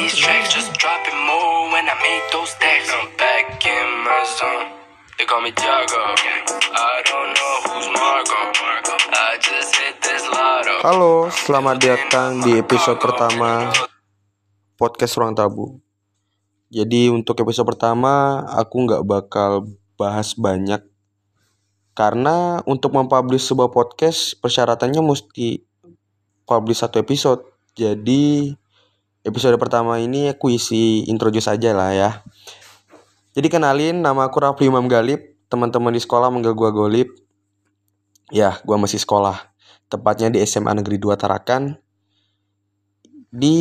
these tracks, just dropping more when I make those stacks. I'm back in my zone. They call me Tiago. I don't know who's Marco. I just hit this lotto. Halo, selamat datang di episode pertama podcast Ruang Tabu. Jadi untuk episode pertama aku nggak bakal bahas banyak karena untuk mempublish sebuah podcast persyaratannya mesti publish satu episode. Jadi episode pertama ini aku isi introduce aja lah ya. Jadi kenalin nama aku Rafli Imam Galib. Teman-teman di sekolah manggil gua Golib. Ya, gua masih sekolah. Tepatnya di SMA Negeri 2 Tarakan. Di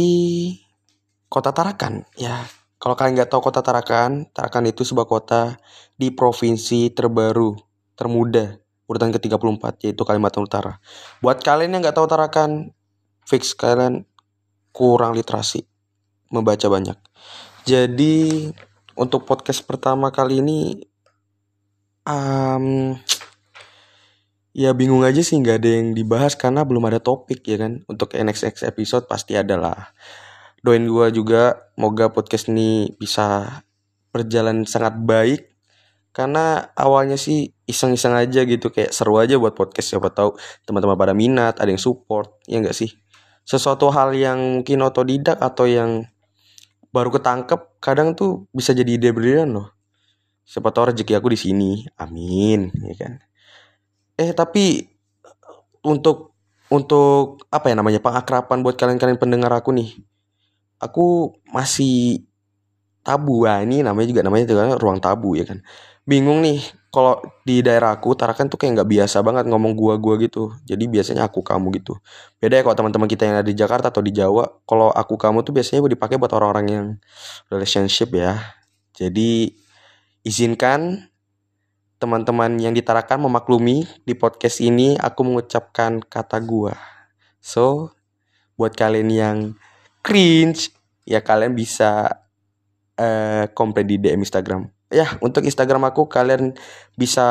Kota Tarakan. Ya, kalau kalian nggak tahu Kota Tarakan, Tarakan itu sebuah kota di provinsi terbaru, termuda, urutan ke-34 yaitu Kalimantan Utara. Buat kalian yang nggak tahu Tarakan, fix kalian kurang literasi, membaca banyak. Jadi untuk podcast pertama kali ini, um, ya bingung aja sih nggak ada yang dibahas karena belum ada topik ya kan. Untuk next episode pasti ada lah. Doain gua juga, moga podcast ini bisa berjalan sangat baik karena awalnya sih iseng-iseng aja gitu kayak seru aja buat podcast siapa tahu teman-teman pada minat ada yang support ya enggak sih sesuatu hal yang mungkin otodidak atau yang baru ketangkep kadang tuh bisa jadi ide brilian loh. Siapa tahu rezeki aku di sini. Amin ya kan? Eh tapi untuk untuk apa ya namanya pengakrapan buat kalian-kalian pendengar aku nih aku masih tabu. Ah ini namanya juga namanya juga ruang tabu ya kan? Bingung nih kalau di daerah aku Tarakan tuh kayak nggak biasa banget ngomong gua gua gitu. Jadi biasanya aku kamu gitu. Beda ya kalau teman-teman kita yang ada di Jakarta atau di Jawa. Kalau aku kamu tuh biasanya dipakai buat orang-orang yang relationship ya. Jadi izinkan teman-teman yang ditarakan memaklumi di podcast ini aku mengucapkan kata gua. So buat kalian yang cringe ya kalian bisa eh komplain di DM Instagram. Ya untuk Instagram aku kalian bisa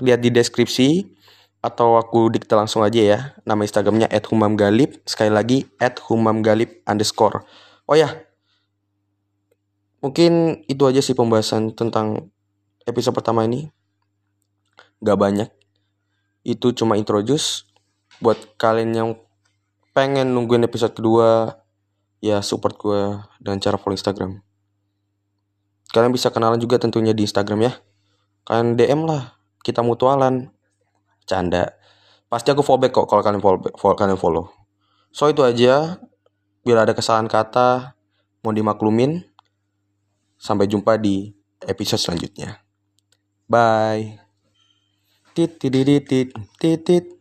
lihat di deskripsi atau aku dikte langsung aja ya. Nama Instagramnya @humamgalib sekali lagi @humamgalib underscore. Oh ya mungkin itu aja sih pembahasan tentang episode pertama ini. Gak banyak. Itu cuma introduce buat kalian yang pengen nungguin episode kedua ya support gue dengan cara follow Instagram kalian bisa kenalan juga tentunya di Instagram ya. Kalian DM lah kita mutualan. Canda. Pasti aku fallback kok kalau kalian follow, follow kalian follow. So itu aja. Bila ada kesalahan kata mau dimaklumin. Sampai jumpa di episode selanjutnya. Bye. Tit tit tit tit tit